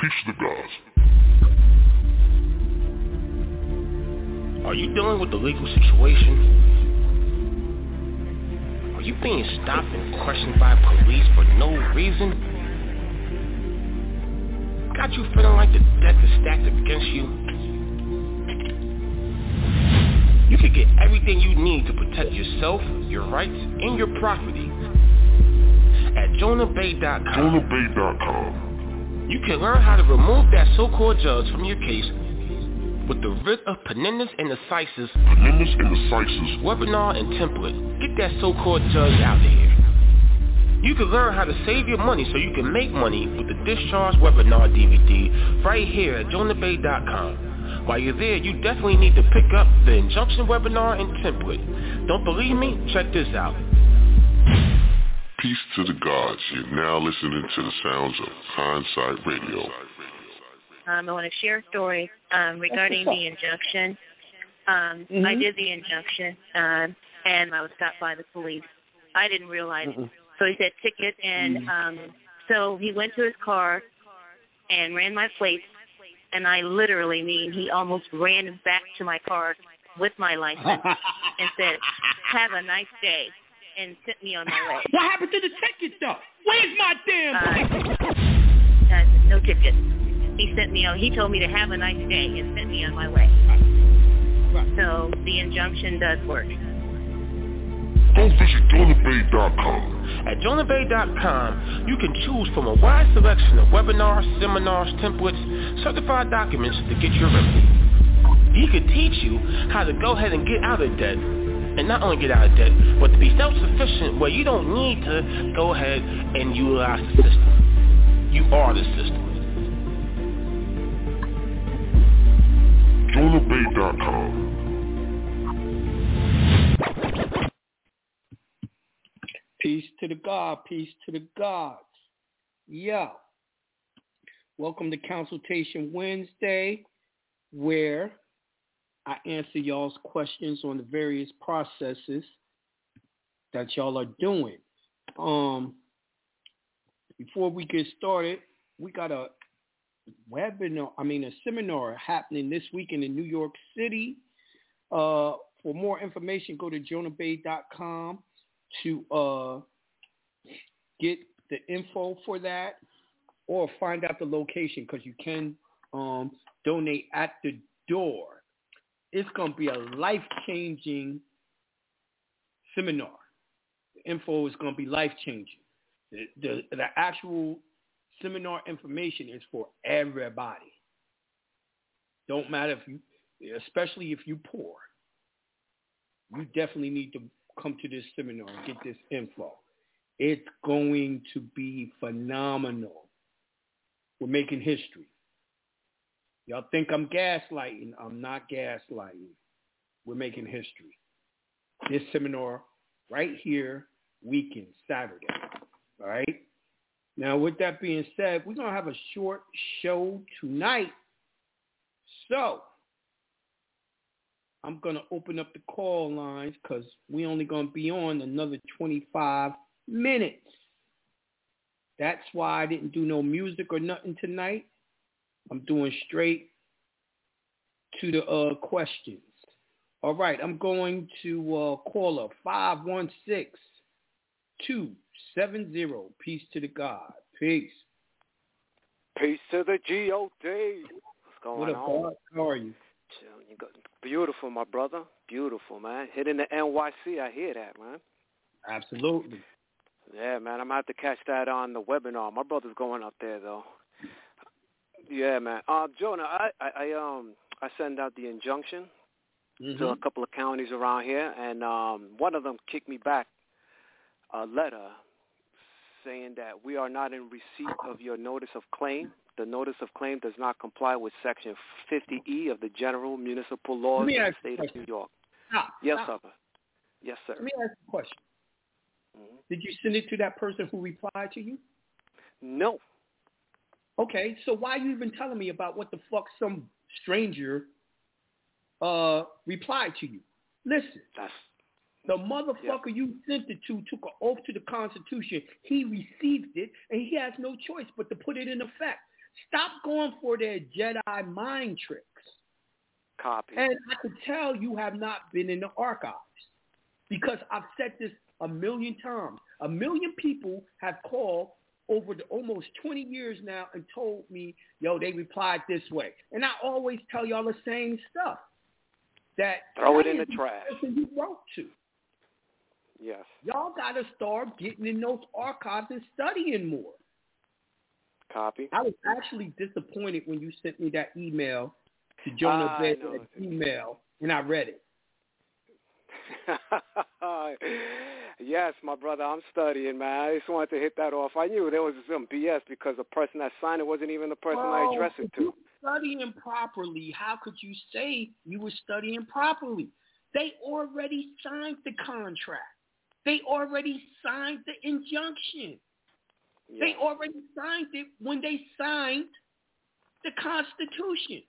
Peace to the gods. Are you dealing with the legal situation? Are you being stopped and questioned by police for no reason? Got you feeling like the deck is stacked against you? You can get everything you need to protect yourself, your rights, and your property at jonahbey.com. JonahBey.com. You can learn how to remove that so-called judge from your case with the writ of Penendus and Assises Penendus and Assises webinar and template. Get that so-called judge out of here. You can learn how to save your money so you can make money with the Discharge Webinar DVD right here at jonahbey.com. While you're there, you definitely need to pick up the Injunction Webinar and template. Don't believe me? Check this out. Peace to the gods. You're now listening to the sounds of Hindsight Radio. Um, I want to share a story um, regarding the injunction. Um, mm-hmm. I did the injunction, um, and I was stopped by the police. I didn't realize. Mm-hmm. So he said ticket, and mm-hmm. um, so he went to his car and ran my plates, and I literally mean he almost ran back to my car with my license and said, "Have a nice day." and sent me on my way. What happened to the ticket, though? Where's my damn? Uh, uh, no ticket. He sent me. On. He told me to have a nice day and sent me on my way. Right. So the injunction does work. Go visit JonahBey.com. At JonahBey.com, you can choose from a wide selection of webinars, seminars, templates, certified documents to get your remedy. He could teach you how to go ahead and get out of debt and not only get out of debt, but to be self-sufficient where you don't need to go ahead and utilize the system. You are the system. JonahBey.com. Peace to the God. Peace to the gods. Yo. Welcome to Consultation Wednesday, where I answer y'all's questions on the various processes that y'all are doing. Um, before we get started, we got a webinar, I mean a seminar happening this weekend in New York City. Uh, for more information, go to jonahbey.com to uh, get the info for that or find out the location because you can um, donate at the door it's going to be a life-changing seminar. The info is going to be life-changing. The, the, the actual seminar information is for everybody. Don't matter if you, especially if you poor. You definitely need to come to this seminar and get this info. It's going to be phenomenal. We're making history. Y'all think I'm gaslighting. I'm not gaslighting. We're making history. This seminar right here, weekend, Saturday. All right? Now, with that being said, we're going to have a short show tonight. So, I'm going to open up the call lines because we only going to be on another 25 minutes. That's why I didn't do no music or nothing tonight. I'm doing straight to the uh, questions. All right, I'm going to uh, call up 516 270. Peace to the God. Peace. Peace to the G.O.D. What's going what on? God? How are you? Beautiful, my brother. Beautiful, man. Hitting the NYC, I hear that, man. Absolutely. Yeah, man. I'm gonna have to catch that on the webinar. My brother's going up there though. Yeah, man. Uh, Jonah, I, I, I um I send out the injunction mm-hmm. to a couple of counties around here, and um one of them kicked me back a letter saying that we are not in receipt of your notice of claim. The notice of claim does not comply with Section 50E of the General Municipal Laws of the State of New York. Stop, yes, stop. sir. Yes, sir. Let me ask a question. Mm-hmm. Did you send it to that person who replied to you? No. Okay, so why are you even telling me about what the fuck some stranger uh replied to you? Listen. That's the motherfucker yeah. you sent it to took an oath to the Constitution. He received it, and he has no choice but to put it in effect. Stop going for their Jedi mind tricks. Copy. And I could tell you have not been in the archives because I've said this a million times. A million people have called over the almost 20 years now and told me, yo, they replied this way. And I always tell y'all the same stuff. That throw it in the trash. You wrote to. Yes. Y'all got to start getting in those archives and studying more. Copy. I was actually disappointed when you sent me that email to Jonah uh, Bed email, and I read it. yes, my brother, I'm studying, man. I just wanted to hit that off. I knew there was some BS because the person that signed it wasn't even the person oh, I addressed it to. Studying properly, how could you say you were studying properly? They already signed the contract. They already signed the injunction. Yes. They already signed it when they signed the Constitution.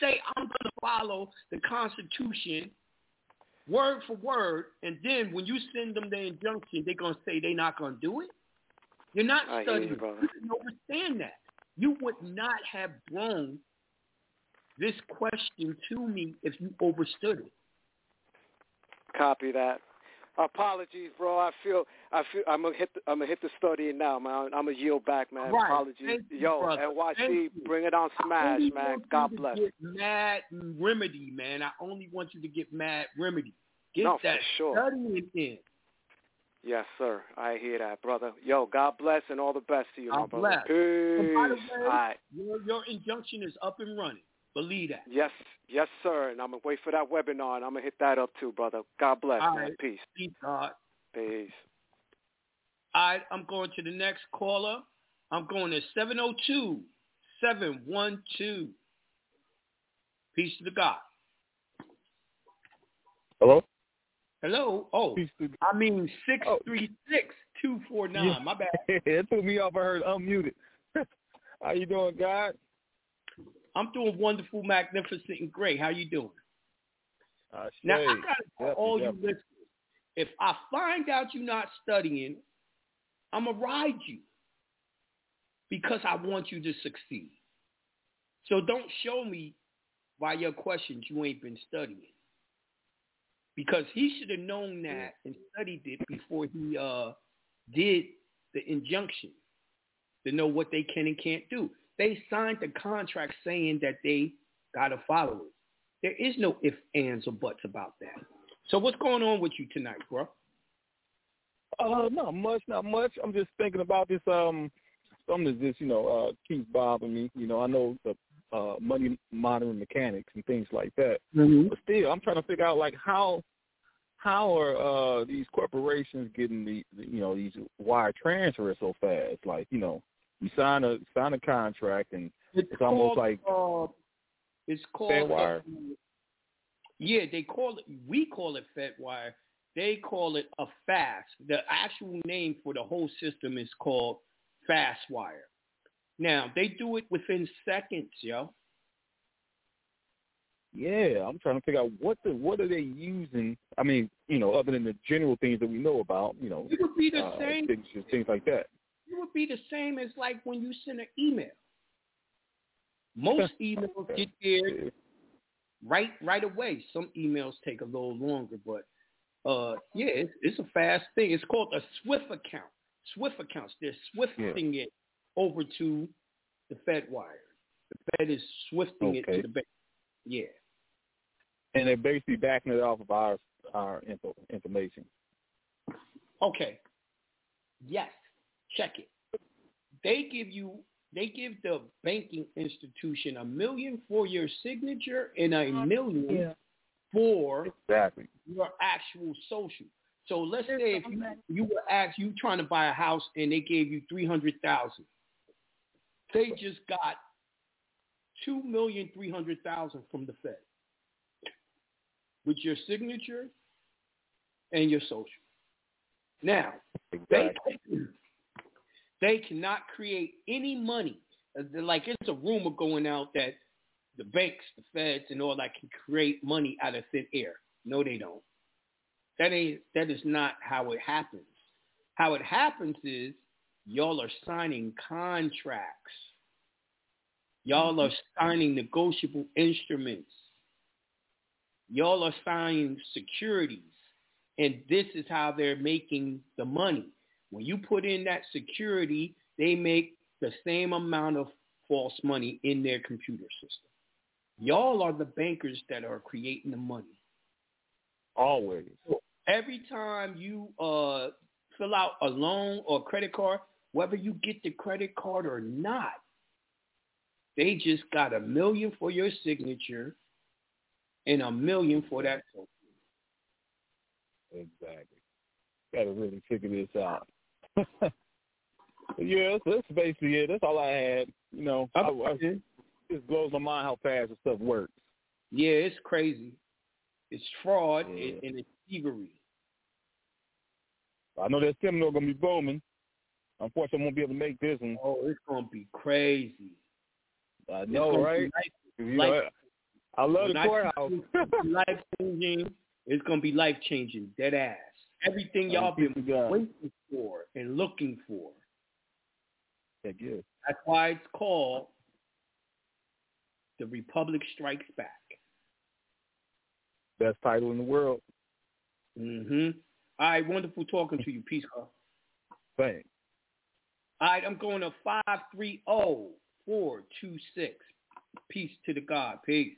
Say, I'm going to follow the Constitution word for word, and then when you send them the injunction, they're going to say they're not going to do it? You're not I studying. You, you can understand that. You would not have blown this question to me if you overstood it. Copy that. Apologies, bro. I feel I feel I'm gonna hit the, I'm gonna hit the study now, man. I'm gonna yield back, man. Right. Apologies, Thank yo. You, NYC, bring it on smash, man. God bless. Get mad remedy, man. I only want you to get mad remedy. Get no, that sure. studying in. Yes, sir. I hear that, brother. Yo, God bless and all the best to you, God my brother. bless. Peace. Way, all right. your, your injunction is up and running. Believe that. Yes, yes, sir. And I'm gonna wait for that webinar, and I'm gonna hit that up too, brother. God bless, all man. Right. Peace. Peace, God. Peace. All right, I'm going to the next caller. I'm going to 702 712. Peace to the God. Hello? Hello? Oh, Peace to I mean 636 249. Yeah. My bad. it threw me off. I heard unmuted. How you doing, God? I'm doing wonderful, magnificent, and great. How you doing? Uh, now, I got to tell yep, all yep. you listeners, if I find out you're not studying, I'm going to ride you because I want you to succeed. So don't show me by your questions you ain't been studying. Because he should have known that and studied it before he uh, did the injunction to know what they can and can't do. They signed the contract saying that they got to follow it. There is no ifs, ands, or buts about that. So what's going on with you tonight, bro? Uh, not much, not much. I'm just thinking about this. Um, something that just you know uh, keeps bothering me. You know, I know the uh, money monitoring mechanics and things like that, mm-hmm. but still, I'm trying to figure out like how how are uh, these corporations getting the, the you know these wire transfers so fast? Like you know, You sign a sign a contract, and it's, it's called, almost like uh, it's called Fedwire. Yeah, they call it. We call it Fedwire. They call it a fast. The actual name for the whole system is called Fastwire. Now they do it within seconds, yo. Yeah, I'm trying to figure out what the what are they using. I mean, you know, other than the general things that we know about, you know, It would be the uh, same. things, things like that. It would be the same as like when you send an email. Most emails get there right right away. Some emails take a little longer, but uh, yeah, it's, it's a fast thing. It's called a Swift account. Swift accounts. They're swifting it over to the Fed wire. The Fed is swifting it to the bank. Yeah. And they're basically backing it off of our our info, information. Okay. Yes. Check it. They give you they give the banking institution a million for your signature and a million for Exactly. your actual social. So let's say if you, you were asked you trying to buy a house and they gave you three hundred thousand. They just got two million three hundred thousand from the Fed with your signature and your social. Now, they they cannot create any money. Uh, Like it's a rumor going out that the banks, the feds, and all that can create money out of thin air. No, they don't. That ain't. That is not how it happens. How it happens is y'all are signing contracts. Y'all are signing negotiable instruments. Y'all are signing securities. And this is how they're making the money. When you put in that security, they make the same amount of false money in their computer system. Y'all are the bankers that are creating the money. Always. Every time you uh, fill out a loan or credit card, whether you get the credit card or not, they just got a million for your signature and a million for that token. Exactly. Got to really figure this out. Yeah, that's, that's basically it. That's all I had. You know, I, I, it just blows my mind how fast this stuff works. Yeah, it's crazy. It's fraud Yeah. and, and it's thievery. I know that seminar gonna be booming. Unfortunately, I won't be able to make this one. Oh, it's gonna be crazy. I know, right? life- you know, I love the courthouse. life changing. It's gonna be life changing, dead ass. Everything y'all been Thank you, God. waiting for and looking for. Heck yeah. That's why it's called The Republic Strikes Back. Best title in the world. Mm-hmm. All right, wonderful talking to you. Peace, Carl. Thanks. All right, I'm going to 530-426. Peace to the God. Peace.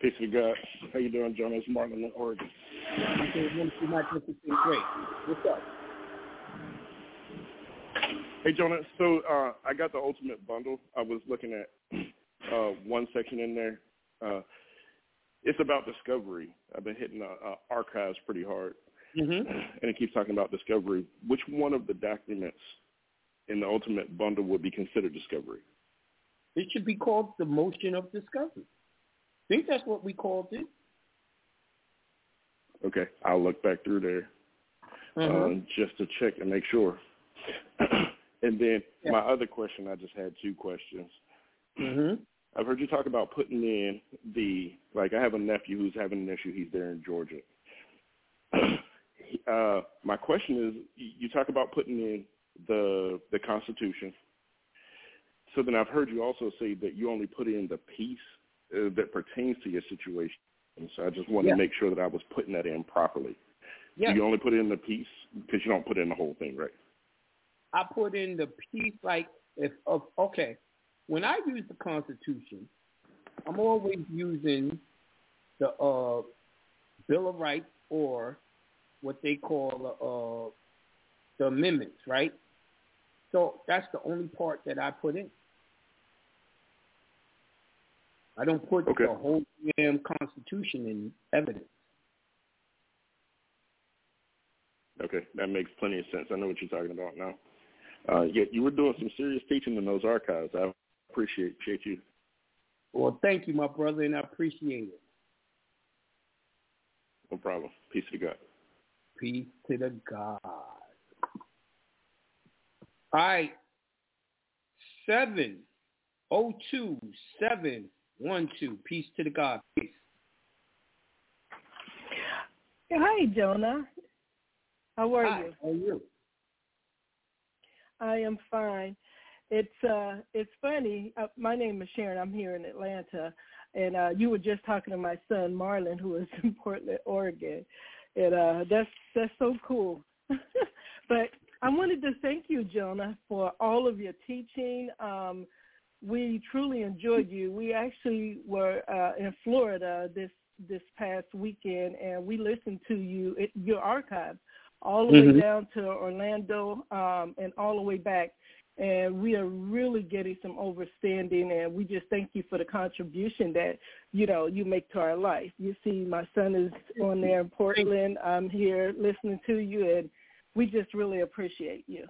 Peace to God. How you doing, John? It's Martin in Oregon. I'm doing wonderful, magnificent, great. What's up? Hey, Jonah. So uh, I got the ultimate bundle. I was looking at uh, one section in there. Uh, it's about discovery. I've been hitting uh, uh, archives pretty hard, Mm-hmm. and it keeps talking about discovery. Which one of the documents in the ultimate bundle would be considered discovery? It should be called the motion of discovery. I think that's what we called it. Okay, I'll look back through there Uh-huh. um, just to check and make sure. and then Yeah. my other question, I just had two questions. mm-hmm. I've heard you talk about putting in the like. I have a nephew who's having an issue. He's there in Georgia. uh, my question is, you talk about putting in the the Constitution. So then I've heard you also say that you only put in the piece uh, that pertains to your situation. And so I just wanted Yeah. to make sure that I was putting that in properly. Yeah. Do you only put in the piece because you don't put in the whole thing, right? I put in the piece like if of okay. When I use the Constitution, I'm always using the uh, Bill of Rights or what they call uh, the amendments, right? So that's the only part that I put in. I don't put Okay. the whole damn Constitution in evidence. Okay, that makes plenty of sense. I know what you're talking about now. Uh, yeah, you were doing some serious teaching in those archives. I appreciate appreciate you. Well, thank you, my brother, and I appreciate it. No problem. Peace to God. Peace to the God. All right. Seven oh two seven one two. Peace to the God. Peace. Hi, Jonah. How are Hi, you? How are you? I am fine. It's uh it's funny. Uh, my name is Sharon. I'm here in Atlanta, and uh you were just talking to my son Marlon, who is in Portland, Oregon, and uh that's that's so cool. but I wanted to thank you, Jonah, for all of your teaching. Um, we truly enjoyed you. We actually were uh, in Florida this this past weekend, and we listened to you it, your archive all the Mhm. way down to Orlando um, and all the way back. And we are really getting some overstanding, and we just thank you for the contribution that you know you make to our life. You see, my son is on there in Portland. I'm here listening to you, and we just really appreciate you.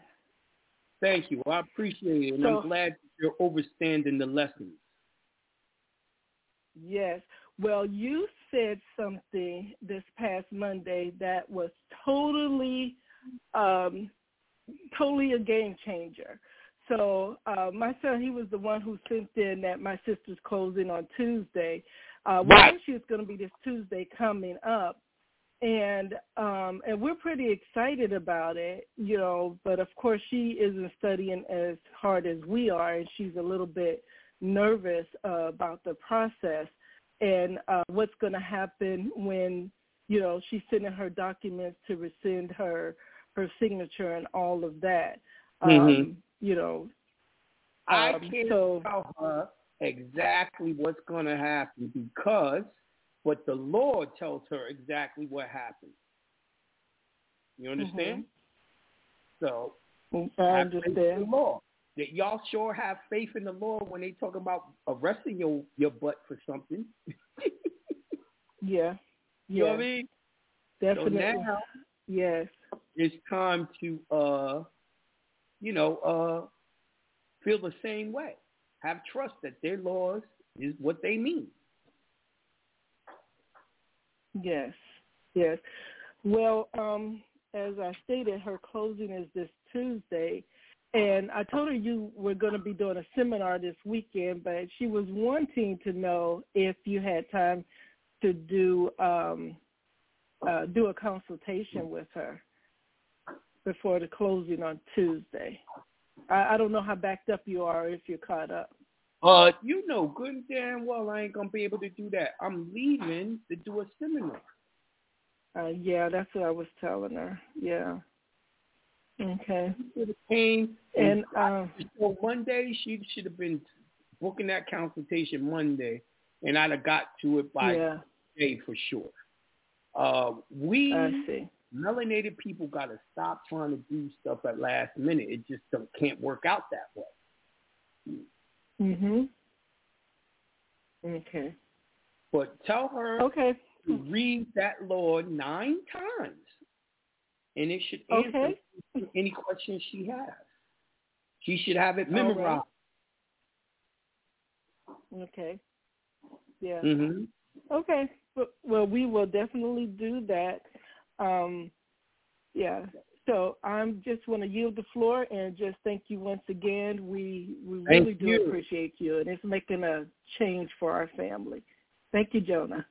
Thank you. I appreciate it, and So- I'm glad you're overstanding the lessons. Yes. Well, you said something this past Monday that was totally, um, totally a game changer. So uh, my son, he was the one who sent in that my sister's closing on Tuesday. Uh, well, Right. actually, it's going to be this Tuesday coming up, and um, and we're pretty excited about it, you know. But of course, she isn't studying as hard as we are, and she's a little bit nervous uh, about the process and uh, what's going to happen when you know she's sending her documents to rescind her her signature and all of that. Um, Mhm. You know, I Um, can't so- tell her exactly what's going to happen because but the Lord tells her exactly what happened. You understand? So Mm-hmm. I have faith in the understand. Lord. That y'all sure have faith in the Lord when they talk about arresting your your butt for something. Yeah, You know yeah, what I mean? definitely. So now yes, it's time to uh you know, uh feel the same way. Have trust that their laws is what they mean. Yes, yes. Well, um, as I stated, her closing is this Tuesday, and I told her you were going to be doing a seminar this weekend, but she was wanting to know if you had time to do um, uh, do a consultation with her before the closing on Tuesday. I, I don't know how backed up you are if you're caught up. Uh, you know good and damn well I ain't gonna be able to do that. I'm leaving to do a seminar. Uh, yeah, that's what I was telling her. Yeah. Okay. Came And uh, so Monday she should have been booking that consultation Monday, and I'd have got to it by yeah, day for sure. Uh, we I see. melanated people got to stop trying to do stuff at last minute. It just don't, can't work out that way. Mhm. Okay. But tell her Okay. to read that law nine times, and it should answer Okay. any questions she has. She should have it All right. memorized. Okay. Yeah. hmm Okay. Well, well, we will definitely do that. Um, yeah. So I'm just want to yield the floor and just thank you once again. We we Thank really do you. appreciate you, and it's making a change for our family. Thank you, Jonah.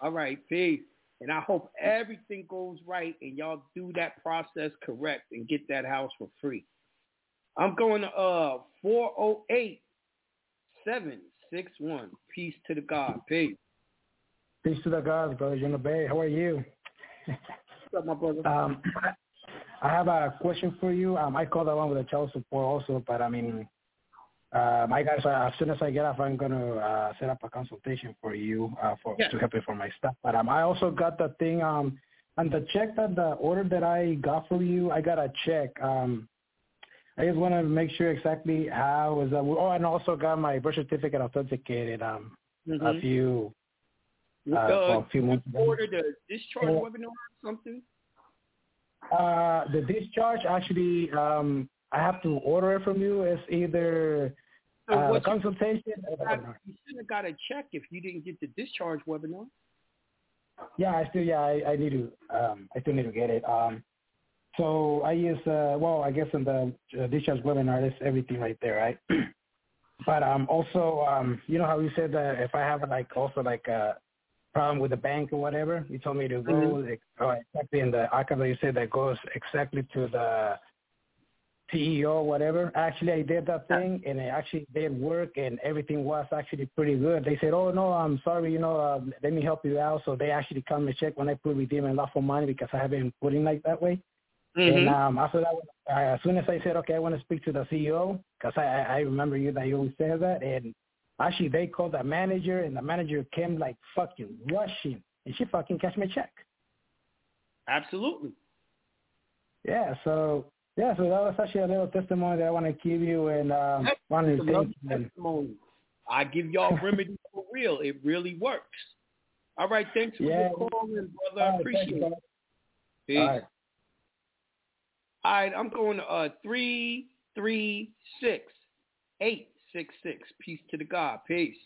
All right, peace. And I hope everything goes right and y'all do that process correct and get that house for free. I'm going to uh 408 761. Peace to the God. Peace. Peace to the gods, brother Jonah Bey. How are you? What's up, my brother? Um, I have a question for you. Um, I called along with the child support also, but I mean, um, I guess uh, as soon as I get off, I'm gonna uh, set up a consultation for you uh, for Yeah. to help me for my stuff. But um, I also got the thing um, on the check that the order that I got from you. I got a check. Um, I just want to make sure exactly how is that. Oh, and also got my birth certificate authenticated. Um, a Mhm. few uh, Uh, a few months ago. order the discharge Yeah. webinar or something? Uh, the discharge actually, um, I have to order it from you. It's either So uh, you- consultation. or the got- webinar. you should have got a check if you didn't get the discharge webinar. Yeah, I still yeah I, I need to um I still need to get it. Um, so I use uh well I guess in the uh, discharge webinar there's everything right there, right? but um also um you know how you said that if I have like also like a problem with the bank or whatever, you told me to go Mhm. like, oh, exactly in the archive that you said that goes exactly to the CEO or whatever. Actually, I did that thing and it actually did work and everything was actually pretty good. They said, oh, no, I'm sorry, you know, uh, let me help you out. So they actually come and check when I put redeem and lawful money because I have been putting like that way. And um, after that, uh, as soon as I said, okay, I want to speak to the CEO, because I, I I remember you that you always say that, and actually they called the manager, and the manager came like fucking rushing, and she fucking cashed me a check. Absolutely. Yeah, so yeah, so that was actually a little testimony that I want to give you, and um, wanted to thank you. testimony. I give y'all remedy for real. It really works. All right, thanks for Yeah. your call, in, brother. I right, thank appreciate it. Peace. All right. All right, I'm going to uh three three six eight six six. Peace to the God. Peace.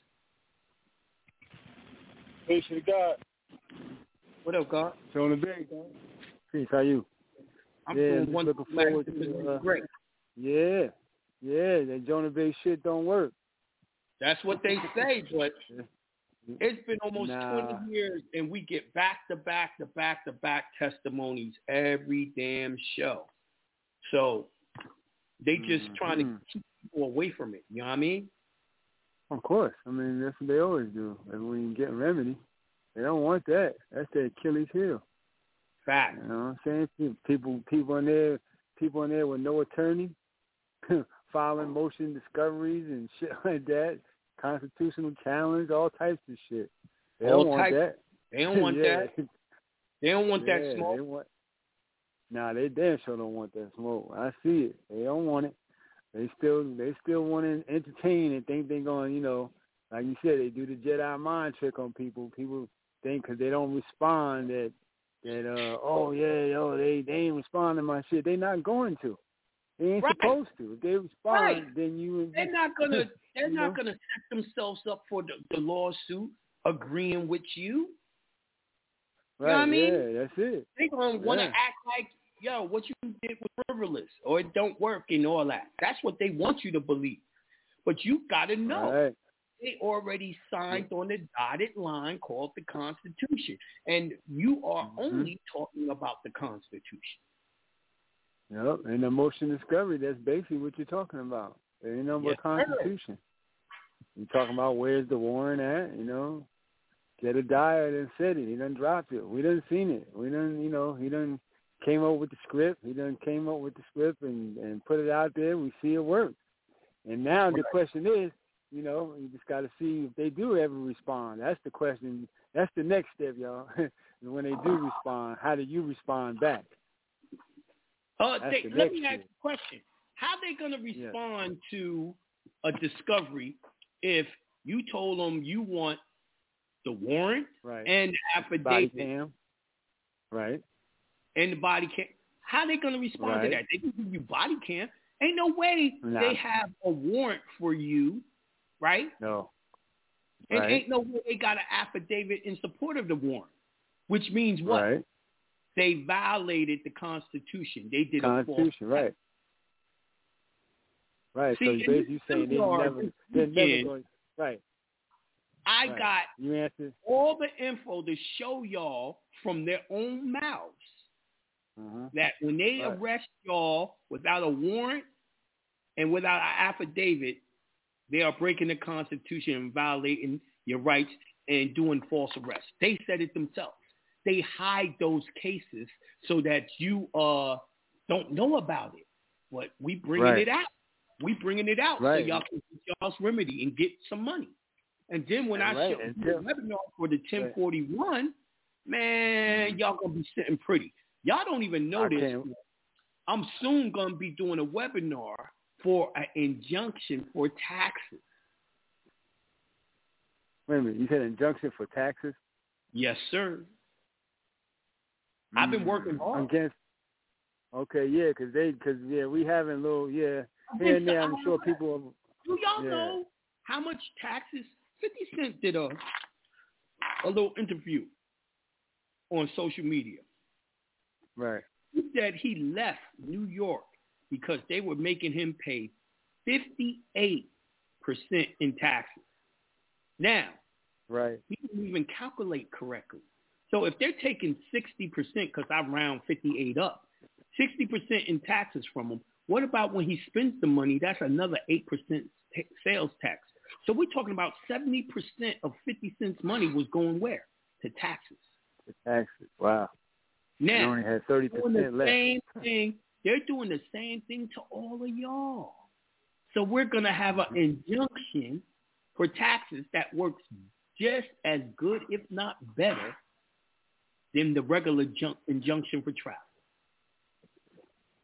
Peace to God. What up, God? Jonah Big. Peace. How you? I'm yeah, doing just one looking forward to uh, great. Yeah, yeah. That Jonah Big shit don't work. That's what they say, but it's been almost Nah. 20 years, and we get back to back to back to back testimonies every damn show. So they just trying to keep people away from it. You know what I mean? Of course. I mean, that's what they always do. And when you get remedy, they don't want that. That's their Achilles heel. Fact. You know what I'm saying? People, people in there, people in there with no attorney, filing motion discoveries and shit like that, constitutional challenge, all types of shit. They All don't want types. that. They don't want Yeah. that. They don't want Yeah, that smoke. They want, nah, they damn sure don't want that smoke. I see it. They don't want it. They still, they still want to entertain and think they're going. You know, like you said, they do the Jedi mind trick on people. People think because they don't respond that that uh oh yeah yo they they ain't respond to my shit. They not going to. They ain't Right. supposed to. If they respond, Right. then you. They're not gonna. They're not know? gonna set themselves up for the, the lawsuit agreeing with you. Right. know what I mean? Yeah, that's it. They gonna want to Yeah. act like, yo, what you did was frivolous or it don't work and all that. That's what they want you to believe. But you gotta know Right. they already signed on the dotted line called the Constitution, and you are Mm-hmm. only talking about the Constitution. Yep. And the motion discovery, that's basically what you're talking about. There ain't no but Yes, sir. Constitution. You're talking about where's the warrant at, you know. Get a diet and said it. He done dropped it. We done seen it. We done, you know, he done came up with the script. He done came up with the script and, and put it out there. We see it work. And now the question is, you know, you just got to see if they do ever respond. That's the question. That's the next step, y'all. when they do respond, how do you respond back? Uh, they, the let me ask a question. How they going to respond to a discovery if you told them you want the warrant Right. and the affidavit. Right. And the body cam? How they going to respond Right. to that? They can give you body cam. Ain't no way Nah. they have a warrant for you, right? No. And Right. ain't no way they got an affidavit in support of the warrant, which means what? Right. They violated the Constitution. They did a false Constitution, right. Right. See, so in basically this you saying they never they're never going right. I right. got You all the info to show y'all from their own mouths uh-huh. that when they Right. arrest y'all without a warrant and without an affidavit, they are breaking the Constitution and violating your rights and doing false arrests. They said it themselves. They hide those cases so that you uh don't know about it. But we bringing Right. it out. We bringing it out Right. so y'all can get y'all's remedy and get some money. And then when I Right. show you the webinar for the 1041, man, y'all gonna be sitting pretty. Y'all don't even know I this. can't- I'm soon gonna be doing a webinar for an injunction for taxes. Wait a minute, you said injunction for taxes? Yes, sir. I've been mm. working hard. Against Okay, yeah, cause they, cause yeah, we having a little, yeah, here and there. I'm sure people. Do y'all yeah. know how much taxes? Fifty Cent did a a little interview on social media. Right. He said he left New York because they were making him pay fifty eight percent in taxes. Now, right, he didn't even calculate correctly. So if they're taking sixty percent, because I round fifty eight up, sixty percent in taxes from him. What about when he spends the money? That's another eight percent sales tax. So we're talking about seventy percent of Fifty Cent's money was going where? To taxes. To taxes. Wow. Now they only had thirty percent left. Same thing. They're doing the same thing to all of y'all. So we're gonna have an injunction for taxes that works just as good, if not better, than the regular jun- injunction for travel.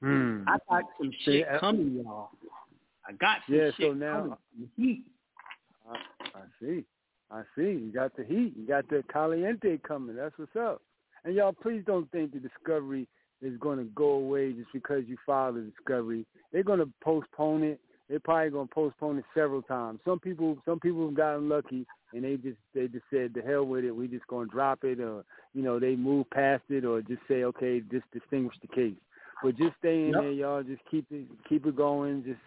Hmm. I got some shit Yeah. coming, y'all. I got some Yeah, shit so now- coming. the heat. I, I see. I see. You got the heat. You got the caliente coming. That's what's up. And y'all, please don't think the discovery is going to go away just because you filed a discovery. They're going to postpone it. They're probably going to postpone it several times. Some people, some people have gotten lucky and they just they just said the hell with it. We just going to drop it, or you know they move past it, or just say okay, just distinguish the case. But just stay in Yep. there, y'all. Just keep it keep it going. Just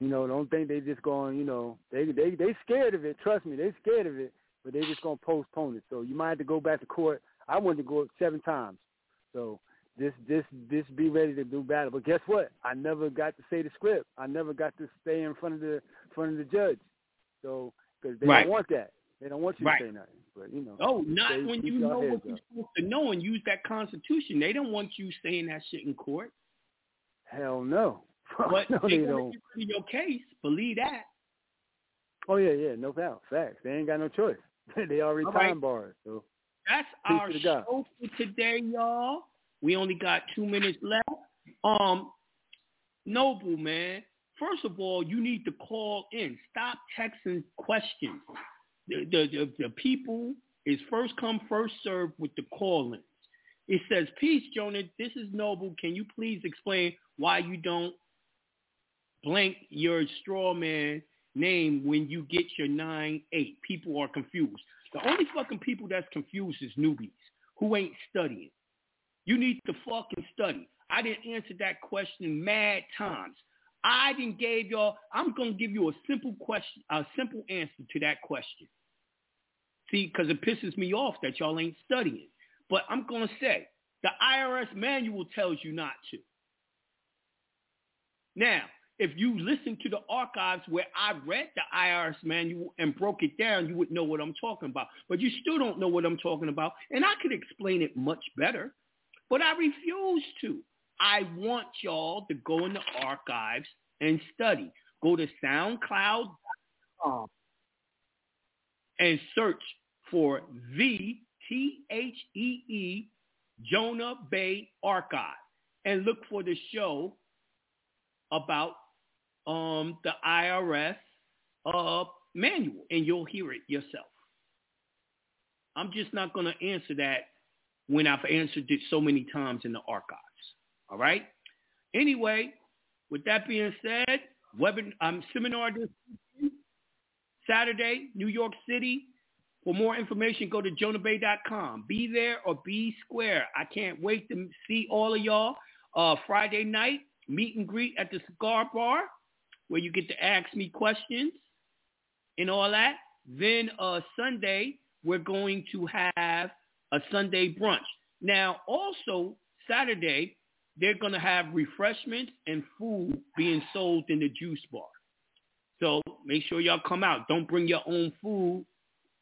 you know, don't think they just going. You know, they they they scared of it. Trust me, they scared of it. But they just gonna postpone it. So you might have to go back to court. I wanted to go seven times. So just just just be ready to do battle. But guess what? I never got to say the script. I never got to stay in front of the front of the judge. So because they Right. don't want that. They don't want you Right. to say nothing. But you know. Oh, not when you know what you're supposed to know and use that Constitution. They don't want you saying that shit in court. Hell no. But no, they they want don't. to get your case. Believe that. Oh yeah, yeah, no doubt. Facts. They ain't got no choice. they already All right. time barred. So That's Peace our show for today, y'all. We only got two minutes left. Um, Noble, man. First of all, you need to call in. Stop texting questions. The, the, the, the people is first come, first serve with the call-ins. It says, peace, Jonah. This is Noble. Can you please explain why you don't blank your straw man name when you get your 9-8? People are confused. The only fucking people that's confused is newbies who ain't studying. You need to fucking study. I didn't answer that question mad times. I didn't gave y'all, I'm going to give you a simple question, a simple answer to that question. See, because it pisses me off that y'all ain't studying. But I'm going to say, the IRS manual tells you not to. Now, if you listen to the archives where I read the IRS manual and broke it down, you would know what I'm talking about. But you still don't know what I'm talking about. And I could explain it much better, but I refuse to. I want y'all to go in the archives and study. Go to SoundCloud.com and search for the T-H-E-E Jonah Bey Archive and look for the show about um, the IRS uh, manual, and you'll hear it yourself. I'm just not going to answer that when I've answered it so many times in the archives. All right? Anyway, with that being said, webin- um, seminar this Saturday, New York City. For more information, go to jonahbey.com. Be there or be square. I can't wait to see all of y'all. Uh, Friday night, meet and greet at the cigar bar where you get to ask me questions and all that. Then uh, Sunday, we're going to have a Sunday brunch. Now, also Saturday, they're going to have refreshments and food being sold in the juice bar. So make sure y'all come out. Don't bring your own food.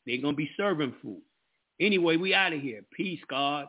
They're going to be serving food. Anyway, we out of here. Peace, God.